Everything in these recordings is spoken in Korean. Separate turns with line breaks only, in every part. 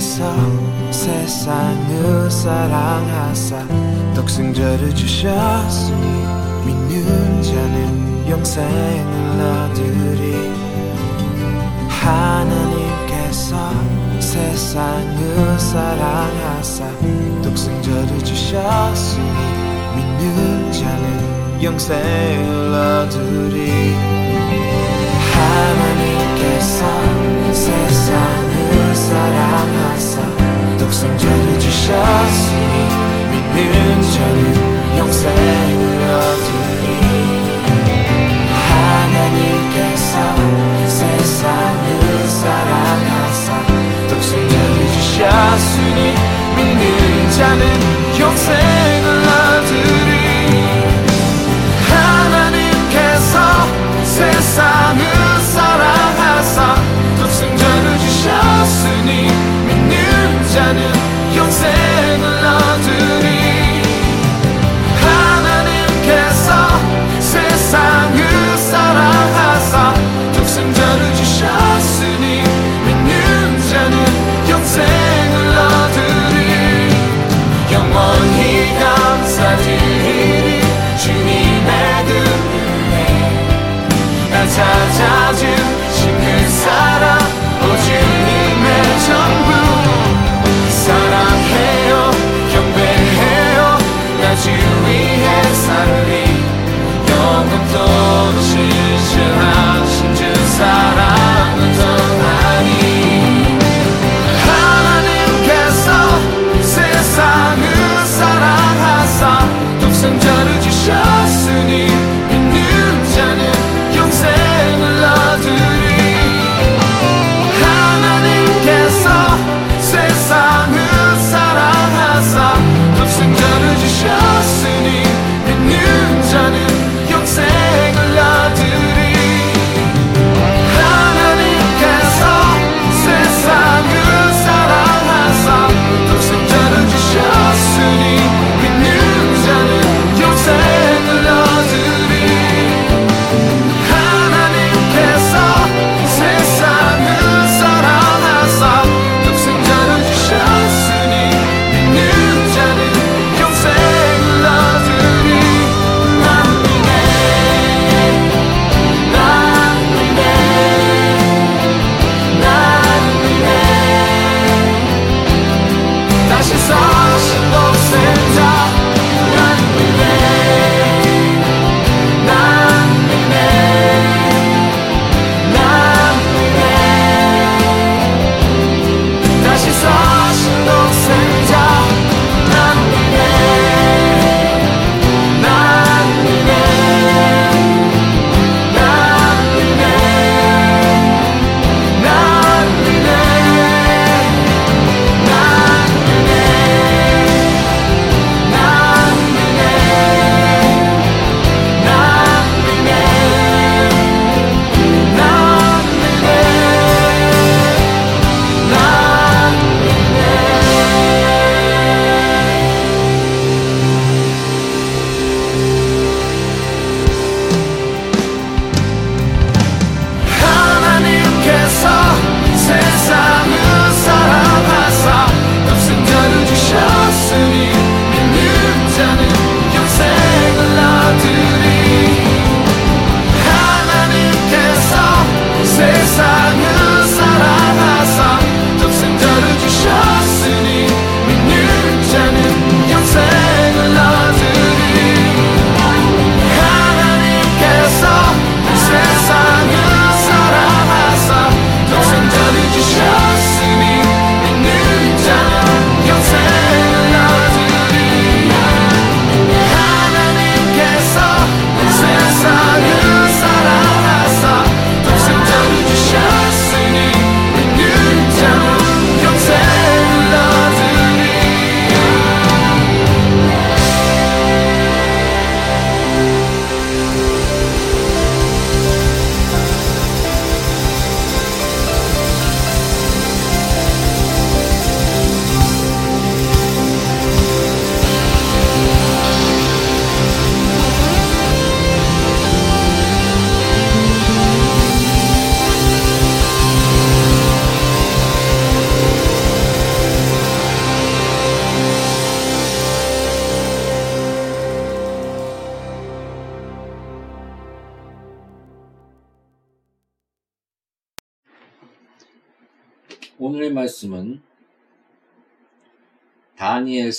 하나님께서 세상을 사랑하사 독생자를 주셨으니 믿는 자는 영생을 얻으리 하나님께서 세상을 사랑하사 독생자를 주셨으니 믿는 자는 영생을 얻으리 하나님께서 세상 을 사랑하사 독생자를 주셨으니 믿는 자는 영생을 얻으리 하나님께서 세상을 사랑하사 독생자를 주셨으니 믿는 자는 영생을 얻으리 하나님께서 세상 자는 영생을 얻으니 하나님께서 세상을 사랑하사 독생자를 주셨으니 믿는 자는 영생을 얻으니 영원히
감사드리니 주님의 은혜 날 찾아주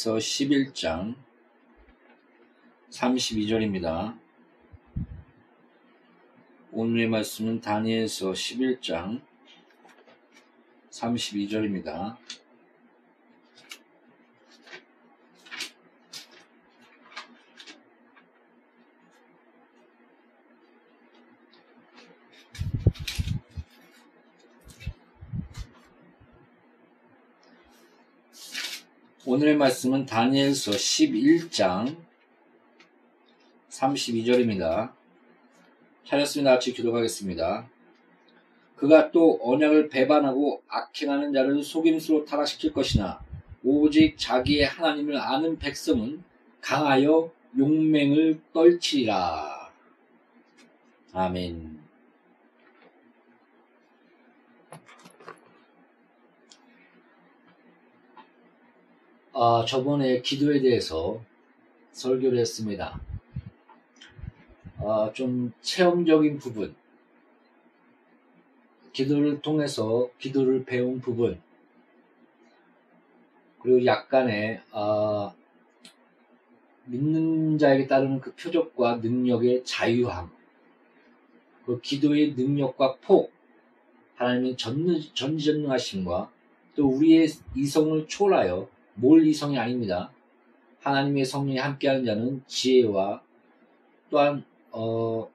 다니엘서 11장 32절입니다. 오늘의 말씀은 다니엘서 11장 32절입니다. 오늘의 말씀은 다니엘서 11장 32절입니다. 찾았습니다. 같이 기도하겠습니다. 그가 또 언약을 배반하고 악행하는 자를 속임수로 타락시킬 것이나 오직 자기의 하나님을 아는 백성은 강하여 용맹을 떨치리라. 아멘. 아, 저번에 기도에 대해서 설교를 했습니다. 아, 좀 체험적인 부분, 기도를 통해서 기도를 배운 부분, 그리고 약간의 아, 믿는 자에게 따르는 그 표적과 능력의 자유함, 그 기도의 능력과 폭, 하나님의 전지전능하심과 또 우리의 이성을 초월하여 몰 이성이 아닙니다. 하나님의 성령이 함께하는 자는 지혜와 또한 어,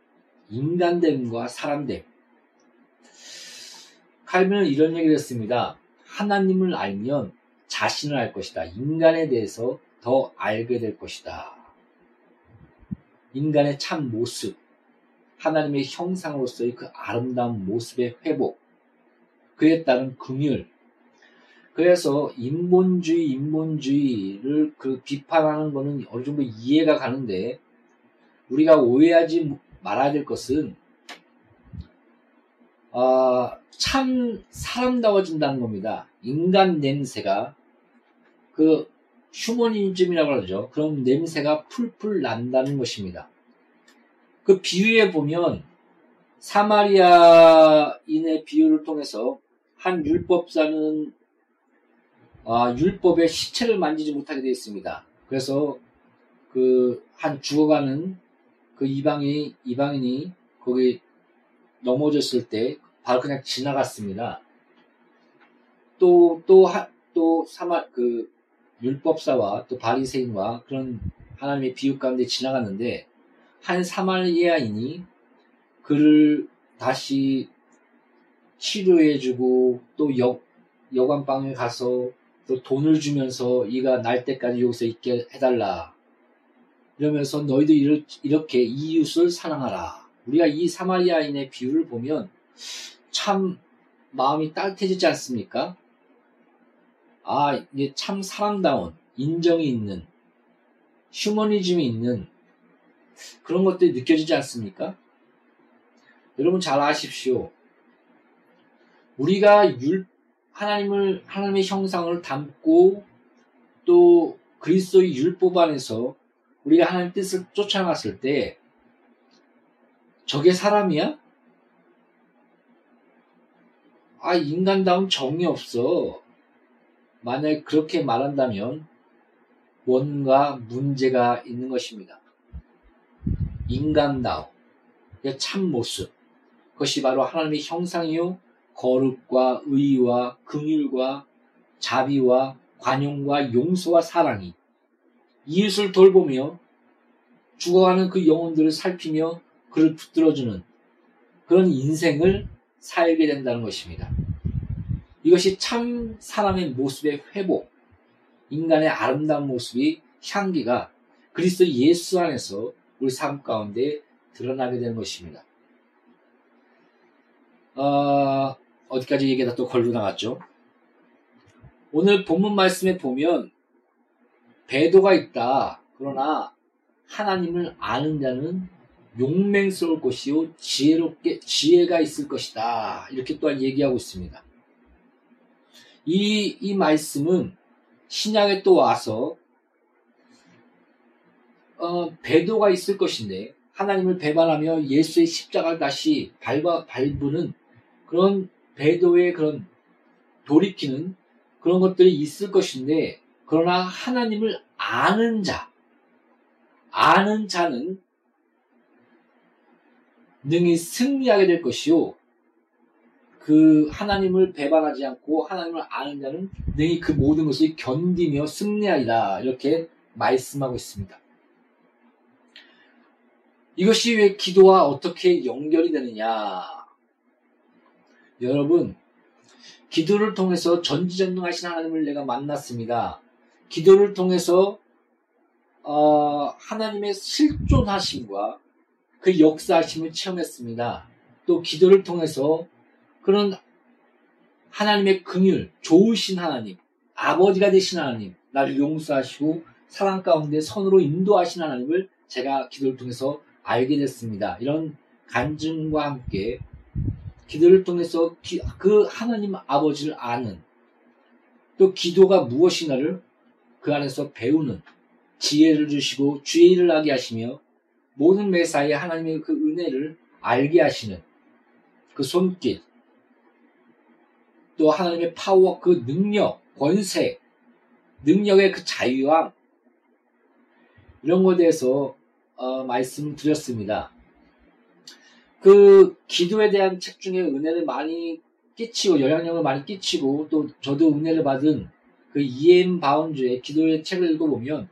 인간됨과 사람됨. 칼빈은 이런 얘기를 했습니다. 하나님을 알면 자신을 알 것이다. 인간에 대해서 더 알게 될 것이다. 인간의 참 모습, 하나님의 형상으로서의 그 아름다운 모습의 회복, 그에 따른 긍휼, 그래서 인본주의, 인본주의를 그 비판하는 거는 어느 정도 이해가 가는데 우리가 오해하지 말아야 될 것은 어, 참 사람다워진다는 겁니다. 인간 냄새가 그 휴머니즘이라고 하죠. 그런 냄새가 풀풀 난다는 것입니다. 그 비유에 보면 사마리아인의 비유를 통해서 한 율법사는 아, 율법의 시체를 만지지 못하게 되어 있습니다. 그래서 그 한 죽어가는 그 이방인 이방인이 거기 넘어졌을 때 바로 그냥 지나갔습니다. 또 또또 사마 그 율법사와 또 바리새인과 그런 하나님의 비유 가운데 지나갔는데 한 사마리아인이 그를 다시 치료해주고 또 여, 여관방에 가서 또 돈을 주면서 이가 날 때까지 여기서 있게 해달라. 이러면서 너희도 이렇게 이웃을 사랑하라. 우리가 이 사마리아인의 비유를 보면 참 마음이 따뜻해지지 않습니까? 아, 이게 참 사랑다운, 인정이 있는, 휴머니즘이 있는 그런 것들이 느껴지지 않습니까? 여러분 잘 아십시오. 우리가 율, 하나님을 하나님의 형상을 담고 또 그리스도의 율법 안에서 우리가 하나님 뜻을 쫓아갔을 때 저게 사람이야? 아 인간다운 정이 없어. 만약 그렇게 말한다면 뭔가 문제가 있는 것입니다. 인간다움, 참 모습, 그것이 바로 하나님의 형상이요 거룩과 의와 긍휼과 자비와 관용과 용서와 사랑이 이웃을 돌보며 죽어가는 그 영혼들을 살피며 그를 붙들어주는 그런 인생을 살게 된다는 것입니다. 이것이 참 사람의 모습의 회복, 인간의 아름다운 모습이 향기가 그리스도 예수 안에서 우리 삶 가운데 드러나게 되는 것입니다. 어, 어디까지 얘기가 또 걸고 나갔죠? 오늘 본문 말씀에 보면 배도가 있다. 그러나 하나님을 아는 자는 용맹스러울 것이요 지혜롭게 지혜가 있을 것이다. 이렇게 또한 얘기하고 있습니다. 이, 이 말씀은 신약에 또 와서 어, 배도가 있을 것인데 하나님을 배반하며 예수의 십자가를 다시 밟아, 밟는 그런 배도의 그런 돌이키는 그런 것들이 있을 것인데 그러나 하나님을 아는 자, 아는 자는 능히 승리하게 될 것이요. 그 하나님을 배반하지 않고 하나님을 아는 자는 능히 그 모든 것을 견디며 승리하리라. 이렇게 말씀하고 있습니다. 이것이 왜 기도와 어떻게 연결이 되느냐? 여러분, 기도를 통해서 전지전능하신 하나님을 내가 만났습니다. 기도를 통해서 어, 하나님의 실존하심과 그 역사하심을 체험했습니다. 또 기도를 통해서 그런 하나님의 긍휼, 좋으신 하나님, 아버지가 되신 하나님, 나를 용서하시고 사랑 가운데 선으로 인도하신 하나님을 제가 기도를 통해서 알게 됐습니다. 이런 간증과 함께 기도를 통해서 기, 그 하나님 아버지를 아는 또 기도가 무엇인가를 그 안에서 배우는 지혜를 주시고 주의 일을 하게 하시며 모든 매사에 하나님의 그 은혜를 알게 하시는 그 손길 또 하나님의 파워 그 능력 권세 능력의 그 자유함 이런 것에 대해서 어, 말씀드렸습니다. 그 기도에 대한 책 중에 은혜를 많이 끼치고 영향력을 많이 끼치고 또 저도 은혜를 받은 그 이엠 바운즈의 기도의 책을 읽어보면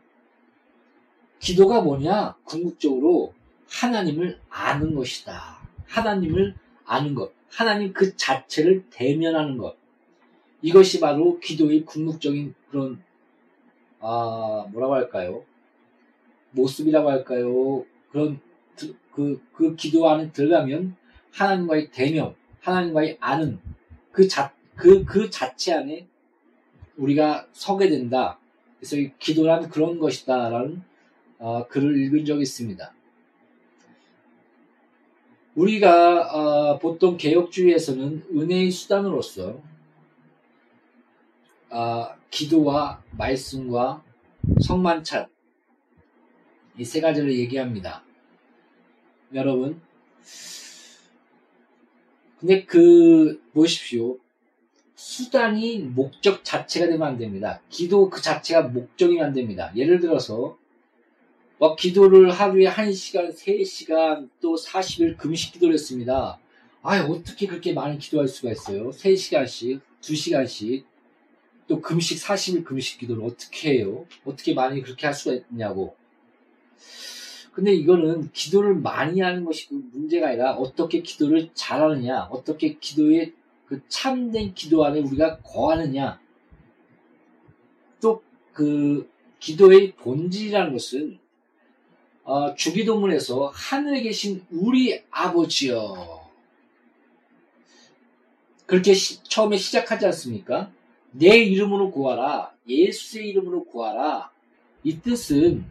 기도가 뭐냐? 궁극적으로 하나님을 아는 것이다. 하나님을 아는 것. 하나님 그 자체를 대면하는 것. 이것이 바로 기도의 궁극적인 그런, 아, 뭐라고 할까요? 모습이라고 할까요? 그런, 그, 그 기도 안에 들어가면 하나님과의 대면, 하나님과의 아는 그 자, 그, 그 자체 안에 우리가 서게 된다. 그래서 기도란 그런 것이다. 라는 어, 글을 읽은 적이 있습니다. 우리가 어, 보통 개혁주의에서는 은혜의 수단으로서 어, 기도와 말씀과 성만찬 이 세 가지를 얘기합니다. 여러분, 근데 그 보십시오. 수단이 목적 자체가 되면 안 됩니다. 기도 그 자체가 목적이면 안 됩니다. 예를 들어서 막 기도를 하루에 1시간, 3시간, 또 40일 금식 기도를 했습니다. 아 어떻게 그렇게 많이 기도할 수가 있어요? 3시간씩, 2시간씩, 또 금식, 40일 금식 기도를 어떻게 해요? 어떻게 많이 그렇게 할 수가 있냐고. 근데 이거는 기도를 많이 하는 것이 그 문제가 아니라 어떻게 기도를 잘하느냐, 어떻게 기도의 그 참된 기도 안에 우리가 거하느냐. 또 그 기도의 본질이라는 것은 어, 주기도문에서 하늘에 계신 우리 아버지여. 그렇게 시, 처음에 시작하지 않습니까? 내 이름으로 구하라. 예수의 이름으로 구하라. 이 뜻은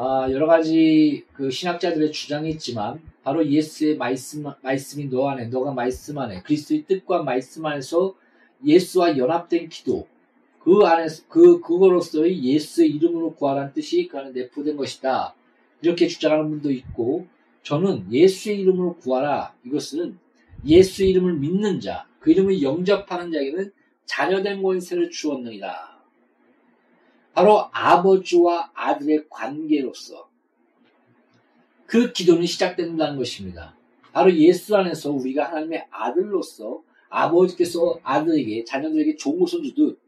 어, 여러 가지 그 신학자들의 주장이 있지만 바로 예수의 말씀 말씀이 너 안에 너가 말씀 안에 그리스도의 뜻과 말씀 안에서 예수와 연합된 기도 그 안에서 그 그거로서의 예수의 이름으로 구하라는 뜻이 그 안에 내포된 것이다. 이렇게 주장하는 분도 있고 저는 예수의 이름으로 구하라 이것은 예수의 이름을 믿는 자, 그 이름을 영접하는 자에게는 자녀된 권세를 주었느니라. 바로 아버지와 아들의 관계로서 그 기도는 시작된다는 것입니다. 바로 예수 안에서 우리가 하나님의 아들로서 아버지께서 아들에게 자녀들에게 좋은 것을 주듯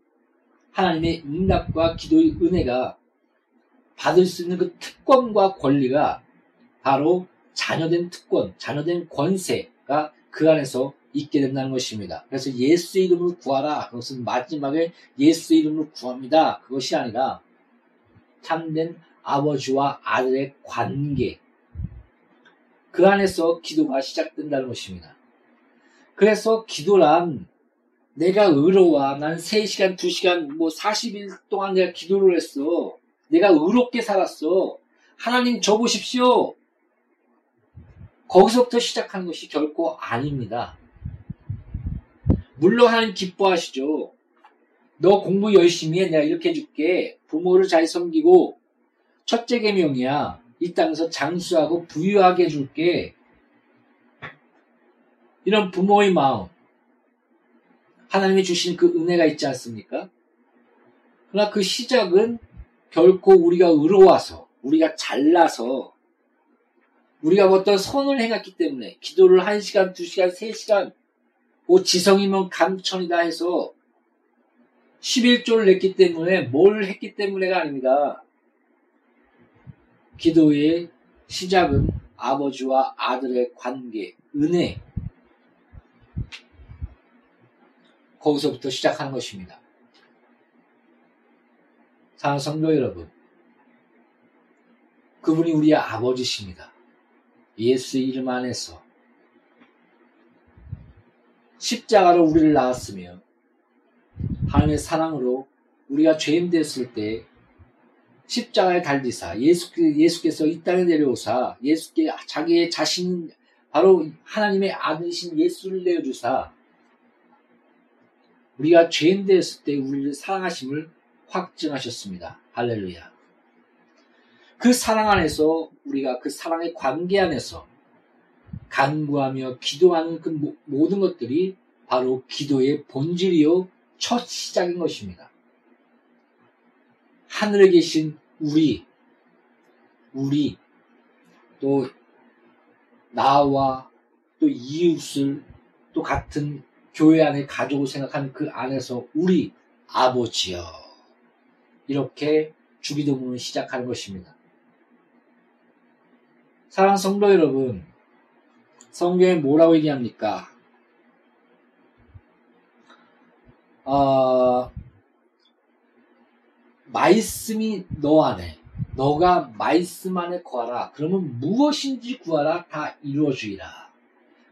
하나님의 응답과 기도의 은혜가 받을 수 있는 그 특권과 권리가 바로 자녀된 특권, 자녀된 권세가 그 안에서 있게 된다는 것입니다. 그래서 예수의 이름으로 구하라. 그것은 마지막에 예수의 이름으로 구합니다. 그것이 아니라 참된 아버지와 아들의 관계. 그 안에서 기도가 시작된다는 것입니다. 그래서 기도란 내가 의로와 난 3시간, 2시간, 뭐 40일 동안 내가 기도를 했어. 내가 의롭게 살았어. 하나님 저 보십시오. 거기서부터 시작하는 것이 결코 아닙니다. 물론 하나님 기뻐하시죠. 너 공부 열심히 해. 내가 이렇게 해줄게. 부모를 잘 섬기고 첫째 계명이야. 이 땅에서 장수하고 부유하게 해줄게. 이런 부모의 마음. 하나님이 주신 그 은혜가 있지 않습니까? 그러나 그 시작은 결코 우리가 의로워서, 우리가 잘나서, 우리가 어떤 선을 행했기 때문에, 기도를 1시간, 2시간, 3시간, 뭐 지성이면 감천이다 해서 11조를 냈기 때문에 뭘 했기 때문에가 아닙니다. 기도의 시작은 아버지와 아들의 관계, 은혜. 거기서부터 시작하는 것입니다. 사랑 성도 여러분, 그분이 우리의 아버지십니다. 예수 이름 안에서 십자가로 우리를 낳았으며 하나님의 사랑으로 우리가 죄인 됐을 때 십자가에 달리사 예수, 예수께서 이 땅에 내려오사 예수께 자기의 자신 바로 하나님의 아들이신 예수를 내어주사 우리가 죄인 되었을 때 우리를 사랑하심을 확증하셨습니다. 할렐루야. 그 사랑 안에서 우리가 그 사랑의 관계 안에서 간구하며 기도하는 그 모든 것들이 바로 기도의 본질이요 첫 시작인 것입니다. 하늘에 계신 우리, 우리, 또 나와 또 이웃을 또 같은 교회 안에 가족을 생각하는 그 안에서 우리 아버지여 이렇게 주기도문을 시작하는 것입니다. 사랑 성도 여러분, 성경에 뭐라고 얘기합니까? 어, 말씀이 너 안에, 너가 말씀 안에 구하라. 그러면 무엇인지 구하라. 다 이루어주리라.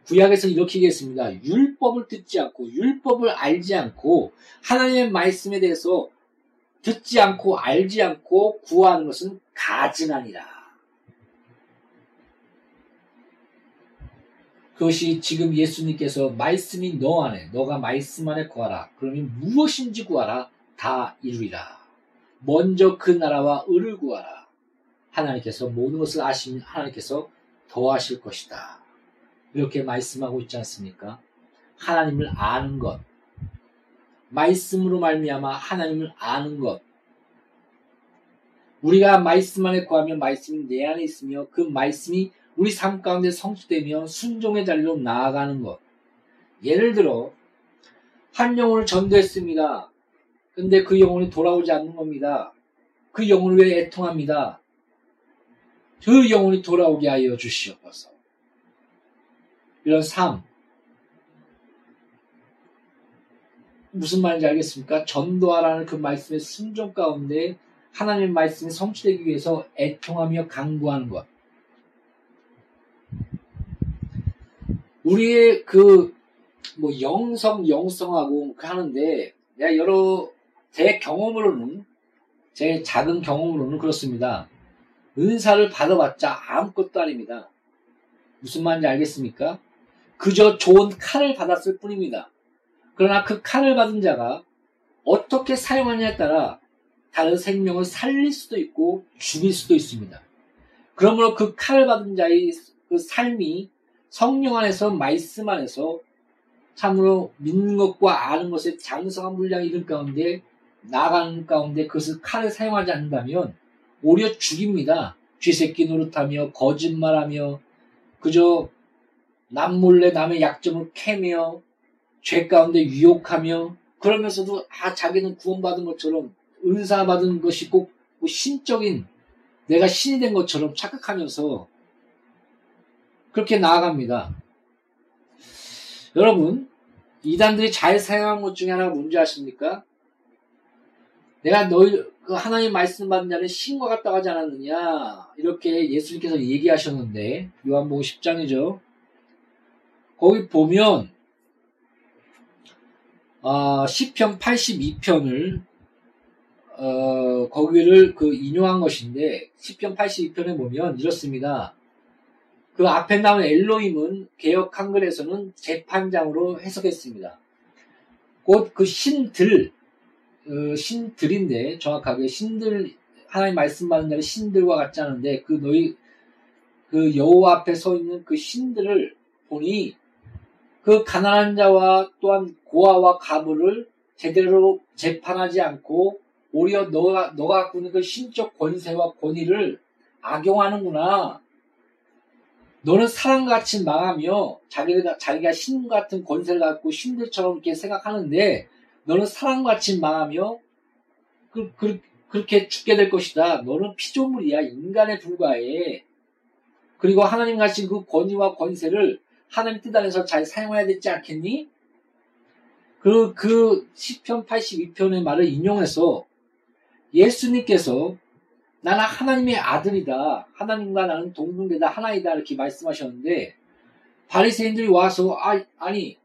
구약에서 이렇게 얘기했습니다. 율법을 듣지 않고, 율법을 알지 않고, 하나님의 말씀에 대해서 듣지 않고, 알지 않고, 구하는 것은 가증하니라. 그것이 지금 예수님께서 말씀이 너 안에, 너가 말씀 안에 구하라. 그러면 무엇인지 구하라. 다 이루리라. 먼저 그 나라와 의를 구하라. 하나님께서 모든 것을 아시면 하나님께서 더하실 것이다. 이렇게 말씀하고 있지 않습니까? 하나님을 아는 것. 말씀으로 말미암아 하나님을 아는 것. 우리가 말씀 안에 구하면 말씀이 내 안에 있으며 그 말씀이 우리 삶 가운데 성취되며 순종의 자리로 나아가는 것. 예를 들어 한 영혼을 전도했습니다. 근데 그 영혼이 돌아오지 않는 겁니다. 그 영혼을 왜 애통합니다. 그 영혼이 돌아오게 하여 주시옵소서. 이런 삶. 무슨 말인지 알겠습니까? 전도하라는 그 말씀의 순종 가운데 하나님의 말씀이 성취되기 위해서 애통하며 강구하는 것. 우리의 그, 뭐, 영성, 영성하고 하는데, 내가 여러, 제 경험으로는, 제 작은 경험으로는 그렇습니다. 은사를 받아봤자 아무것도 아닙니다. 무슨 말인지 알겠습니까? 그저 좋은 칼을 받았을 뿐입니다. 그러나 그 칼을 받은 자가 어떻게 사용하냐에 따라 다른 생명을 살릴 수도 있고 죽일 수도 있습니다. 그러므로 그 칼을 받은 자의 그 삶이 성령 안에서 말씀 안에서 참으로 믿는 것과 아는 것의 장성한 분량이 있는 가운데 나가는 가운데 그것을 칼을 사용하지 않는다면 오히려 죽입니다. 쥐새끼 노릇하며 거짓말하며 그저 남 몰래 남의 약점을 캐며 죄 가운데 유혹하며 그러면서도 아 자기는 구원받은 것처럼 은사 받은 것이 꼭 뭐 신적인 내가 신이 된 것처럼 착각하면서 그렇게 나아갑니다. 여러분, 이단들이 잘 사용한 것 중에 하나가 뭔지 아십니까? 내가 너희, 그 하나님 말씀 받는 자는 신과 같다고 하지 않았느냐. 이렇게 예수님께서 얘기하셨는데, 요한복음 10장이죠. 거기 보면, 어, 10편 82편을, 어, 거기를 그 인용한 것인데, 10편 82편에 보면 이렇습니다. 그 앞에 나온 엘로임은 개혁 한글에서는 재판장으로 해석했습니다. 곧 그 신들, 어, 신들인데 정확하게 신들 하나님 말씀 받는 자는 신들과 같지 않은데 그 너희 그 여호와 앞에 서 있는 그 신들을 보니 그 가난한 자와 또한 고아와 가부를 제대로 재판하지 않고 오히려 너가 너가 갖고 있는 그 신적 권세와 권위를 악용하는구나. 너는 사람같이 망하며 자기가 자기가 신 같은 권세를 갖고 신들처럼 이렇게 생각하는데 너는 사람같이 망하며 그, 그, 그렇게 죽게 될 것이다. 너는 피조물이야. 인간에 불과해. 그리고 하나님 같이 그 권위와 권세를 하나님 뜻 안에서 잘 사용해야 되지 않겠니? 그, 그 10편 82편의 말을 인용해서 예수님께서 나는 하나님의 아들이다. 하나님과 나는 동등되다. 하나이다. 이렇게 말씀하셨는데 바리새인들이 와서 아, 아니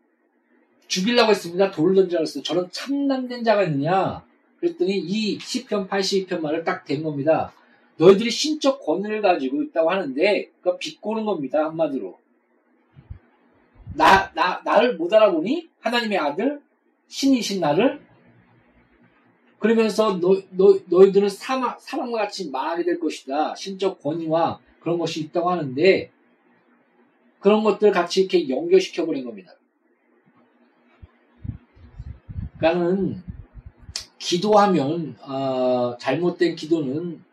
죽이려고 했습니다. 돌을 던지라고 했어요. 저런 참남된 자가 있느냐? 그랬더니 이 10편 82편 말을 딱 된 겁니다. 너희들이 신적 권위를 가지고 있다고 하는데 그거 비꼬는 겁니다. 한마디로. 나, 나, 나를 못 알아보니? 하나님의 아들? 신이신 나를? 그러면서 너, 너, 너희들은 사람, 사람과 같이 망하게 될 것이다. 신적 권위와 그런 것이 있다고 하는데, 그런 것들 같이 이렇게 연결시켜 버린 겁니다. 그러니까는, 기도하면, 어, 잘못된 기도는,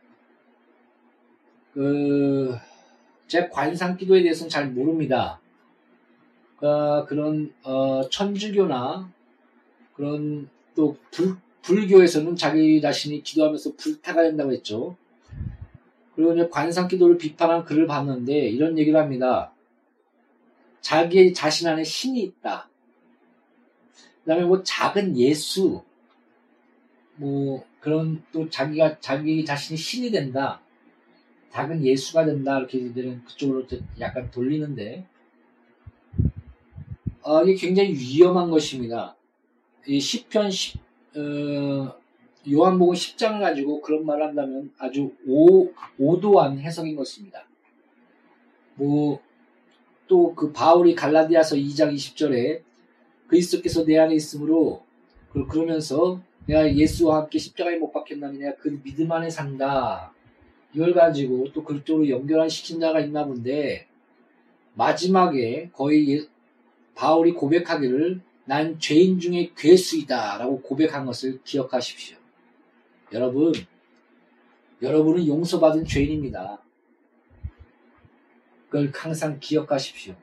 그, 제 관상 기도에 대해서는 잘 모릅니다. 어, 그런, 어, 천주교나, 그런, 또, 불, 불교에서는 자기 자신이 기도하면서 불타가 된다고 했죠. 그리고 이제 관상 기도를 비판한 글을 봤는데 이런 얘기를 합니다. 자기 자신 안에 신이 있다. 그 다음에 뭐 작은 예수, 뭐 그런 또 자기가 자기 자신이 신이 된다. 작은 예수가 된다. 이렇게 이들은 그쪽으로 약간 돌리는데, 어, 이게 굉장히 위험한 것입니다. 이 10편 10, 어, 요한복음 10장을 가지고 그런 말을 한다면 아주 오, 오도한 해석인 것입니다. 뭐, 또 그 바울이 갈라디아서 2장 20절에 그리스도께서 내 안에 있으므로 그러면서 내가 예수와 함께 십자가에 못 박혔나니 내가 그 믿음 안에 산다. 이걸 가지고 또 그쪽으로 연결한 시킨 자가 있나 본데 마지막에 거의 예, 바울이 고백하기를 난 죄인 중에 괴수이다 라고 고백한 것을 기억하십시오. 여러분, 여러분은 용서받은 죄인입니다. 그걸 항상 기억하십시오.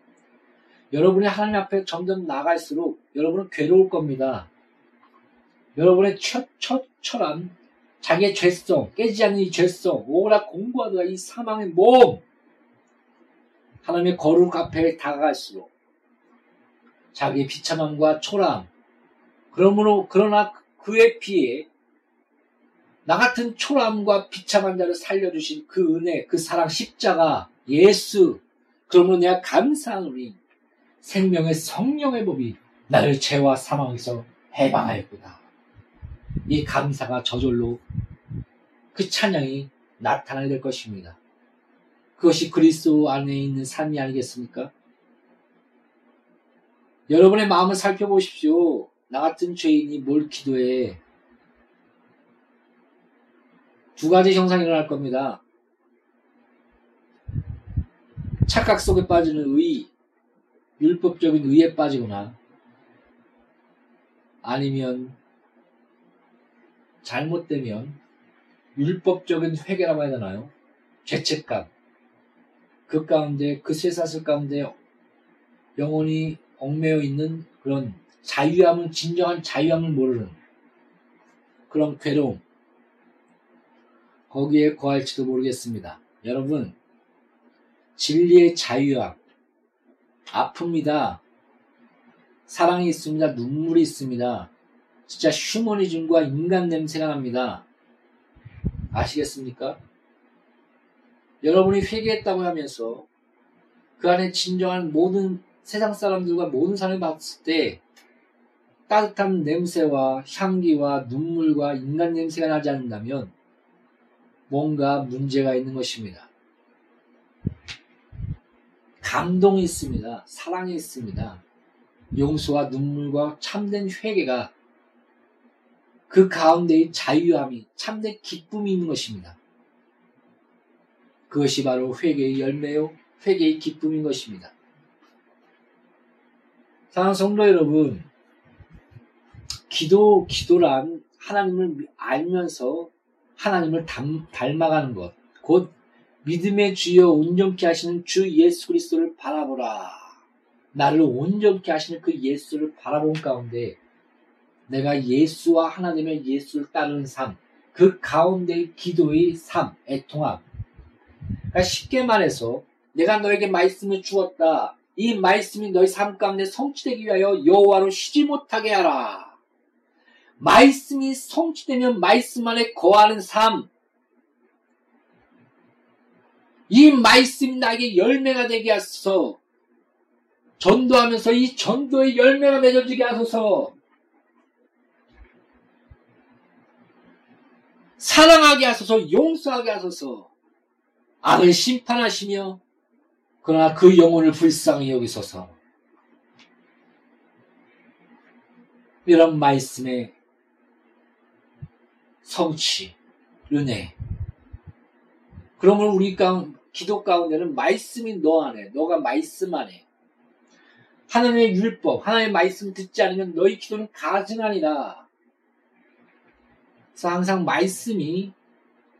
여러분이 하나님 앞에 점점 나갈수록 여러분은 괴로울 겁니다. 여러분의 첫, 첫, 철한 자기의 죄성, 깨지지 않는 이 죄성, 오라 공부하다가 이 사망의 몸, 하나님의 거룩 앞에 다가갈수록 자기의 비참함과 초라함. 그러므로 그러나 그에 비해 나 같은 초라함과 비참한 자를 살려주신 그 은혜, 그 사랑, 십자가, 예수. 그러므로 내가 감사하노니 생명의 성령의 법이 나를 죄와 사망에서 해방하였구나. 이 감사가 저절로 그 찬양이 나타나게 될 것입니다. 그것이 그리스도 안에 있는 삶이 아니겠습니까? 여러분의 마음을 살펴보십시오. 나 같은 죄인이 뭘 기도해. 두 가지 형상이 일어날 겁니다. 착각 속에 빠지는 의, 율법적인 의에 빠지거나, 아니면 잘못되면 율법적인 회개라고 해야 되나요? 죄책감. 그 가운데, 그 쇠사슬 가운데 영혼이 얽매여 있는 그런 자유함은 진정한 자유함을 모르는 그런 괴로움 거기에 거할지도 모르겠습니다. 여러분 진리의 자유함 아픕니다. 사랑이 있습니다. 눈물이 있습니다. 진짜 휴머니즘과 인간 냄새가 납니다. 아시겠습니까? 여러분이 회개했다고 하면서 그 안에 진정한 모든 세상 사람들과 모든 사람이 봤을 때 따뜻한 냄새와 향기와 눈물과 인간 냄새가 나지 않는다면 뭔가 문제가 있는 것입니다. 감동이 있습니다. 사랑이 있습니다. 용서와 눈물과 참된 회개가 그 가운데의 자유함이 참된 기쁨이 있는 것입니다. 그것이 바로 회개의 열매요, 회개의 기쁨인 것입니다. 사랑하는 성도 여러분, 기도, 기도란 하나님을 알면서 하나님을 닮, 닮아가는 것, 곧 믿음의 주여 온전케 하시는 주 예수 그리스도를 바라보라. 나를 온전케 하시는 그 예수를 바라본 가운데 내가 예수와 하나님의 예수를 따르는 삶, 그 가운데 기도의 삶, 애통함. 그러니까 쉽게 말해서 내가 너에게 말씀을 주었다. 이 말씀이 너희 삶 가운데 성취되기 위하여 여호와로 쉬지 못하게 하라. 말씀이 성취되면 말씀 안에 거하는 삶. 이 말씀이 나에게 열매가 되게 하소서. 전도하면서 이 전도의 열매가 맺어지게 하소서. 사랑하게 하소서, 용서하게 하소서. 악을 심판하시며 그러나 그 영혼을 불쌍히 여기소서. 이런 말씀의 성취, 은혜. 그러면 우리 가 기도 가운데는 말씀이 너 안에, 너가 말씀 안에. 하나님의 율법, 하나님의 말씀 듣지 않으면 너희 기도는 가증하니라. 그래서 항상 말씀이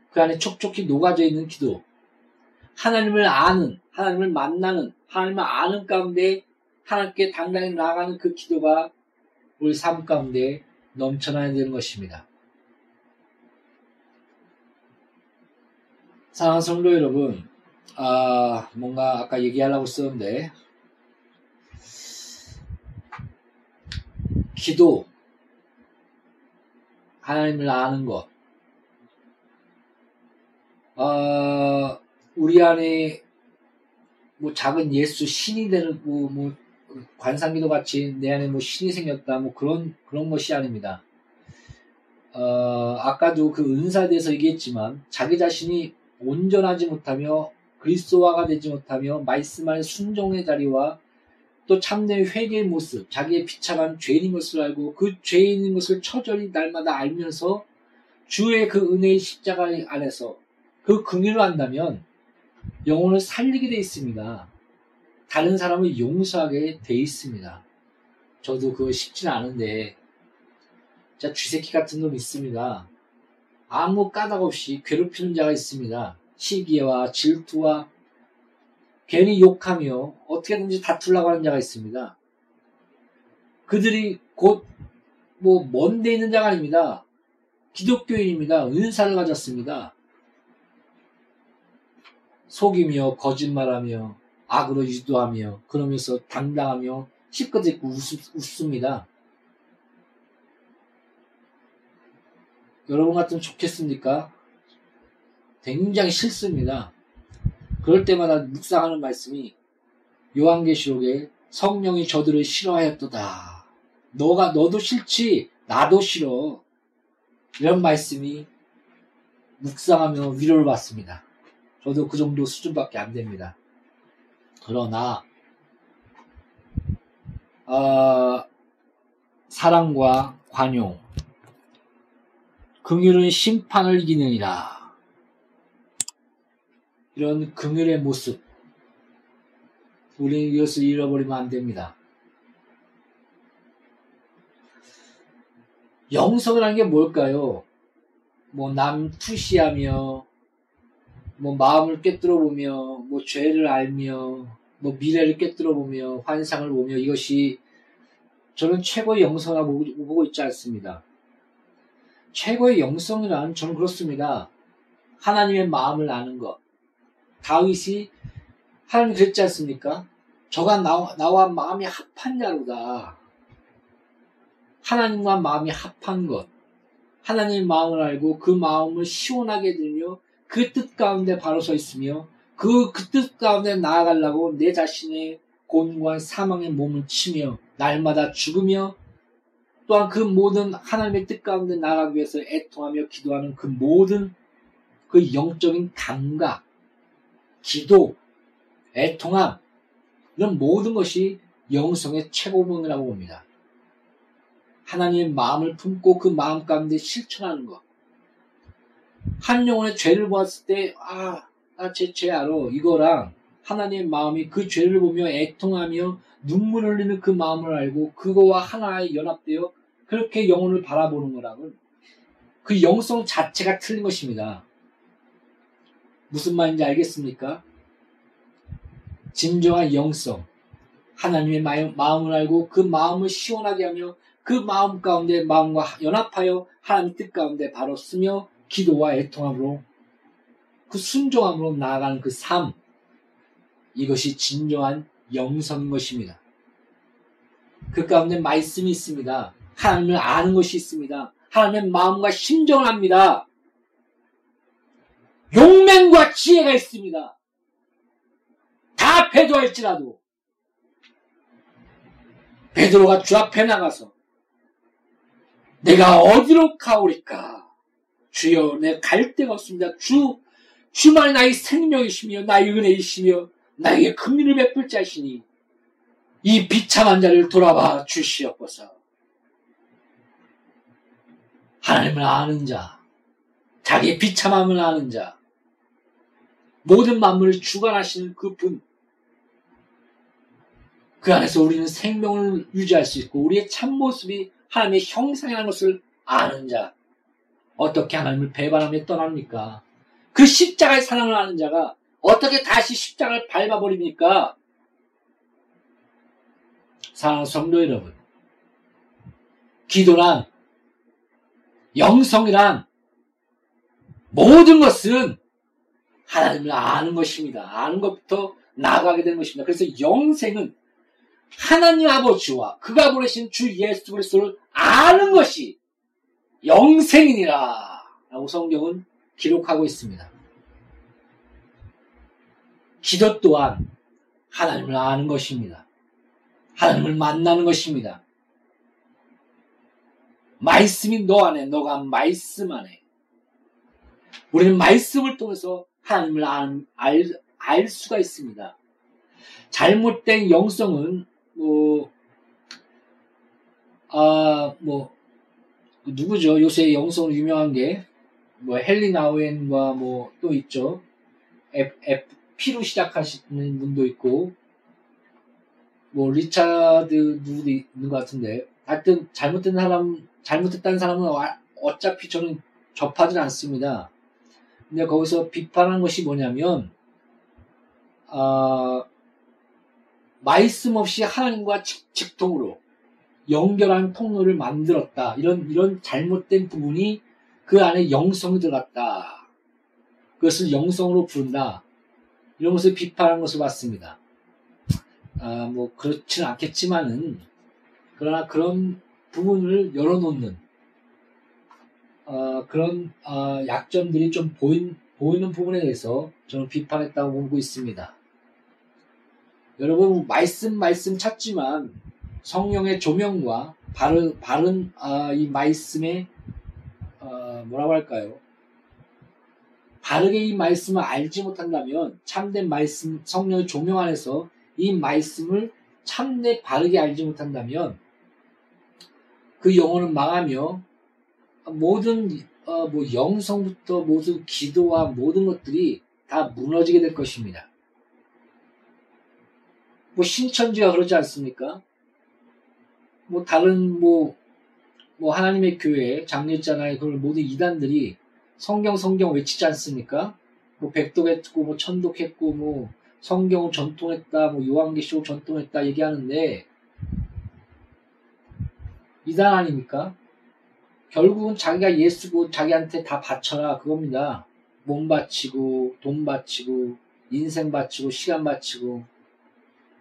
그 안에 촉촉히 녹아져 있는 기도. 하나님을 아는, 하나님을 만나는, 하나님을 아는 가운데 하나님께 당당히 나아가는 그 기도가 우리 삶 가운데 넘쳐나야 되는 것입니다. 사랑하는 성도 여러분, 아, 뭔가 아까 얘기하려고 썼는데, 기도, 하나님을 아는 것, 어, 우리 안에 뭐 작은 예수 신이 되는 뭐, 뭐 관상기도 같이 내 안에 뭐 신이 생겼다 뭐 그런 그런 것이 아닙니다. 어, 아까도 그 은사에 대해서 얘기했지만 자기 자신이 온전하지 못하며 그리스도화가 되지 못하며 말씀 안에 순종의 자리와 또 참된 회개의 모습, 자기의 비참한 죄인인 것을 알고 그 죄인인 것을 처절히 날마다 알면서 주의 그 은혜의 십자가 안에서 그 긍휼을 한다면 영혼을 살리게 돼 있습니다. 다른 사람을 용서하게 돼 있습니다. 저도 그거 쉽지는 않은데 자 쥐새끼 같은 놈 있습니다. 아무 까닭 없이 괴롭히는 자가 있습니다. 시기와 질투와 괜히 욕하며 어떻게든지 다투려고 하는 자가 있습니다. 그들이 곧 뭐 먼데 있는 자가 아닙니다. 기독교인입니다. 은사를 가졌습니다. 속이며 거짓말하며 악으로 유도하며 그러면서 당당하며 시끄럽 웃습니다. 여러분 같으면 좋겠습니까? 굉장히 싫습니다. 그럴 때마다 묵상하는 말씀이 요한계시록에 성령이 저들을 싫어하였도다. 너가 너도 싫지 나도 싫어. 이런 말씀이 묵상하며 위로를 받습니다. 저도 그 정도 수준밖에 안 됩니다. 그러나 어, 사랑과 관용, 긍휼은 심판을 이기느니라. 이런 긍휼의 모습, 우리는 이것을 잃어버리면 안 됩니다. 영성이라는 게 뭘까요? 뭐 남 투시하며 뭐 마음을 꿰뚫어 보며 뭐 죄를 알며 뭐 미래를 꿰뚫어 보며 환상을 보며 이것이 저는 최고의 영성이라고 보고 있지 않습니다. 최고의 영성이란 저는 그렇습니다. 하나님의 마음을 아는 것. 다윗이 하나님 그랬지 않습니까? 저가 나와, 나와 마음이 합한 자로다. 하나님과 마음이 합한 것. 하나님의 마음을 알고 그 마음을 시원하게 들며 그 뜻 가운데 바로 서 있으며 그, 그 뜻 가운데 나아가려고 내 자신의 곤고한 사망의 몸을 치며 날마다 죽으며 또한 그 모든 하나님의 뜻 가운데 나아가기 위해서 애통하며 기도하는 그 모든 그 영적인 감각, 기도, 애통함, 이런 모든 것이 영성의 최고봉이라고 봅니다. 하나님의 마음을 품고 그 마음 가운데 실천하는 것. 한 영혼의 죄를 보았을 때, 아, 나제죄 알아. 이거랑 하나님의 마음이 그 죄를 보며 애통하며 눈물 흘리는 그 마음을 알고 그거와 하나의 연합되어 그렇게 영혼을 바라보는 거랑은 그 영성 자체가 틀린 것입니다. 무슨 말인지 알겠습니까? 진정한 영성, 하나님의 마음을 알고 그 마음을 시원하게 하며 그 마음 가운데 마음과 연합하여 하나님 뜻 가운데 바로 쓰며 기도와 애통함으로 그 순종함으로 나아가는 그 삶, 이것이 진정한 영성인 것입니다. 그 가운데 말씀이 있습니다. 하나님을 아는 것이 있습니다. 하나님의 마음과 심정을 합니다. 용맹과 지혜가 있습니다. 다 배도할지라도 베드로가 주 앞에 나가서 내가 어디로 가오리까? 주여 내 갈 데가 없습니다. 주 주만 나의 생명이시며 나의 은혜이시며 나에게 금리를 베풀 자시니 이 비참한 자를 돌아봐 주시옵소서. 하나님을 아는 자, 자기의 비참함을 아는 자, 모든 만물을 주관하시는 그 분, 그 안에서 우리는 생명을 유지할 수 있고 우리의 참 모습이 하나님의 형상이라는 것을 아는 자, 어떻게 하나님을 배반하며 떠납니까? 그 십자가의 사랑을 아는 자가 어떻게 다시 십자가를 밟아버립니까? 사랑하는 성도 여러분, 기도란 영성이란 모든 것은 하나님을 아는 것입니다. 아는 것부터 나아가게 되는 것입니다. 그래서 영생은 하나님 아버지와 그가 보내신 주 예수 그리스도를 아는 것이 영생이니라 라고 성경은 기록하고 있습니다. 기도 또한 하나님을 아는 것입니다. 하나님을 만나는 것입니다. 말씀이 너 안에, 너가 말씀 안에. 우리는 말씀을 통해서 하나님을 알, 알, 알 수가 있습니다. 잘못된 영성은, 뭐, 아, 뭐, 누구죠? 요새 영성으로 유명한 게, 뭐, 헨리 나우엔과 뭐, 또 있죠. F, F, P로 시작하시는 분도 있고, 뭐, 리차드 누구도 있는 것 같은데, 하여튼, 잘못된 사람, 잘못했다는 사람은 어차피 저는 접하진 않습니다. 근데 거기서 비판한 것이 뭐냐면, 아, 말씀 없이 하나님과 직, 통으로 연결한 통로를 만들었다. 이런, 이런 잘못된 부분이 그 안에 영성이 들어갔다. 그것을 영성으로 부른다. 이런 것을 비판한 것을 봤습니다. 아, 뭐, 그렇지는 않겠지만은, 그러나 그런 부분을 열어놓는 어, 그런 어, 약점들이 좀 보인, 보이는 부분에 대해서 저는 비판했다고 보고 있습니다. 여러분 말씀 말씀 찾지만 성령의 조명과 바른 바른 어, 이 말씀의 어, 뭐라고 할까요? 바르게 이 말씀을 알지 못한다면 참된 말씀 성령의 조명 안에서 이 말씀을 참내 바르게 알지 못한다면 그 영혼은 망하며 모든 어, 뭐 영성부터 모든 기도와 모든 것들이 다 무너지게 될 것입니다. 뭐 신천지가 그러지 않습니까? 뭐 다른 뭐, 뭐 하나님의 교회 장례잖아요. 그걸 모든 이단들이 성경 성경 외치지 않습니까? 뭐 백독했고 뭐 천독했고 뭐 성경을 전통했다 뭐 요한계시록 전통했다 얘기하는데 이단 아닙니까? 결국은 자기가 예수고 자기한테 다 바쳐라 그겁니다. 몸 바치고 돈 바치고 인생 바치고 시간 바치고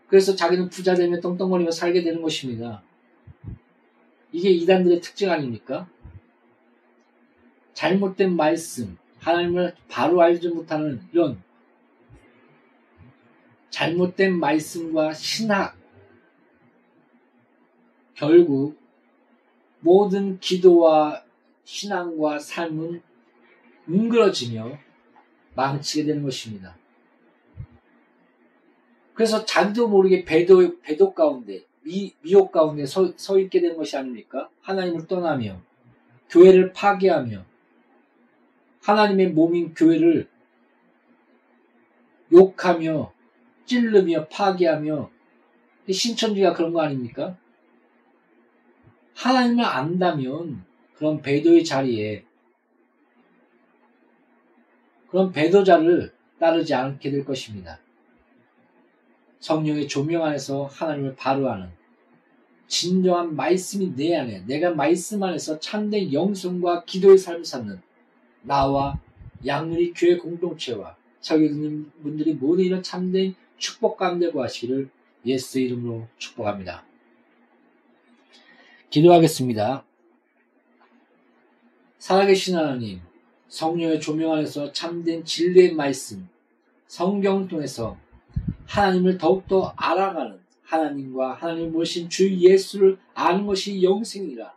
그래서 자기는 부자 되면 떵떵거리며 살게 되는 것입니다. 이게 이단들의 특징 아닙니까? 잘못된 말씀, 하나님을 바로 알지 못하는 이런 잘못된 말씀과 신학, 결국 모든 기도와 신앙과 삶은 뭉그러지며 망치게 되는 것입니다. 그래서 자기도 모르게 배도, 배도 가운데, 미, 미혹 가운데 서, 서 있게 되는 것이 아닙니까? 하나님을 떠나며, 교회를 파괴하며, 하나님의 몸인 교회를 욕하며,
찔르며 파괴하며 신천지가 그런 거 아닙니까? 하나님을 안다면 그런 배도의 자리에 그런 배도자를 따르지 않게 될 것입니다. 성령의 조명 안에서 하나님을 바로하는 진정한 말씀이 내 안에 내가 말씀 안에서 참된 영성과 기도의 삶을 사는 나와 양누리 교회 공동체와 듣는 분들이 모두 이런 참된 축복 가운데 거하시기를 예수 이름으로 축복합니다. 기도하겠습니다. 살아계신 하나님, 성령의 조명 안에서 참된 진리의 말씀, 성경을 통해서 하나님을 더욱더 알아가는 하나님과 하나님 모신 주 예수를 아는 것이 영생이라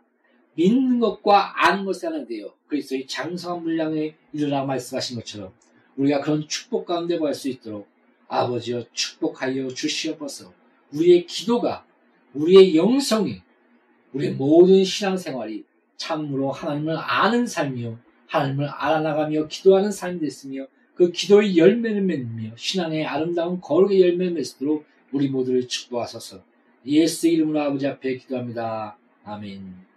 믿는 것과 아는 것이 하나 되어 그리스도의 장성한 물량에 이르라 말씀하신 것처럼 우리가 그런 축복 가운데 갈수 있도록 아버지여 축복하여 주시옵소서. 우리의 기도가 우리의 영성이 우리의 모든 신앙생활이 참으로 하나님을 아는 삶이요 하나님을 알아나가며 기도하는 삶이 됐으며 그 기도의 열매를 맺으며 신앙의 아름다운 거룩의 열매를 맺도록 우리 모두를 축복하소서 예수 이름으로 아버지 앞에 기도합니다. 아멘.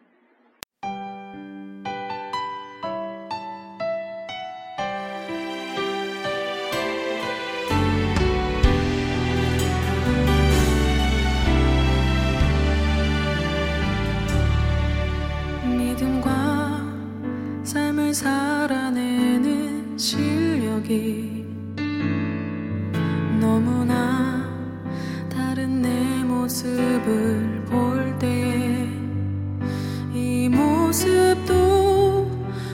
모습이 너무나 다른 내 모습을 볼 때 이 모습도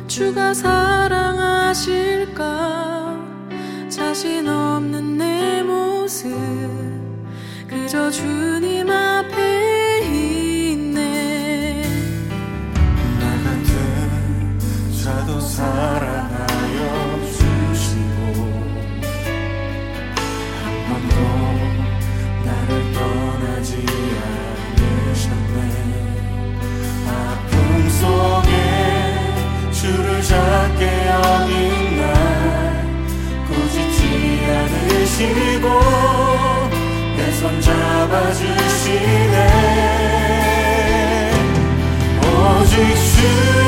주가 사랑하실까? 자신 없는 내 모습 그저 주님 잡아주시네. 오직 주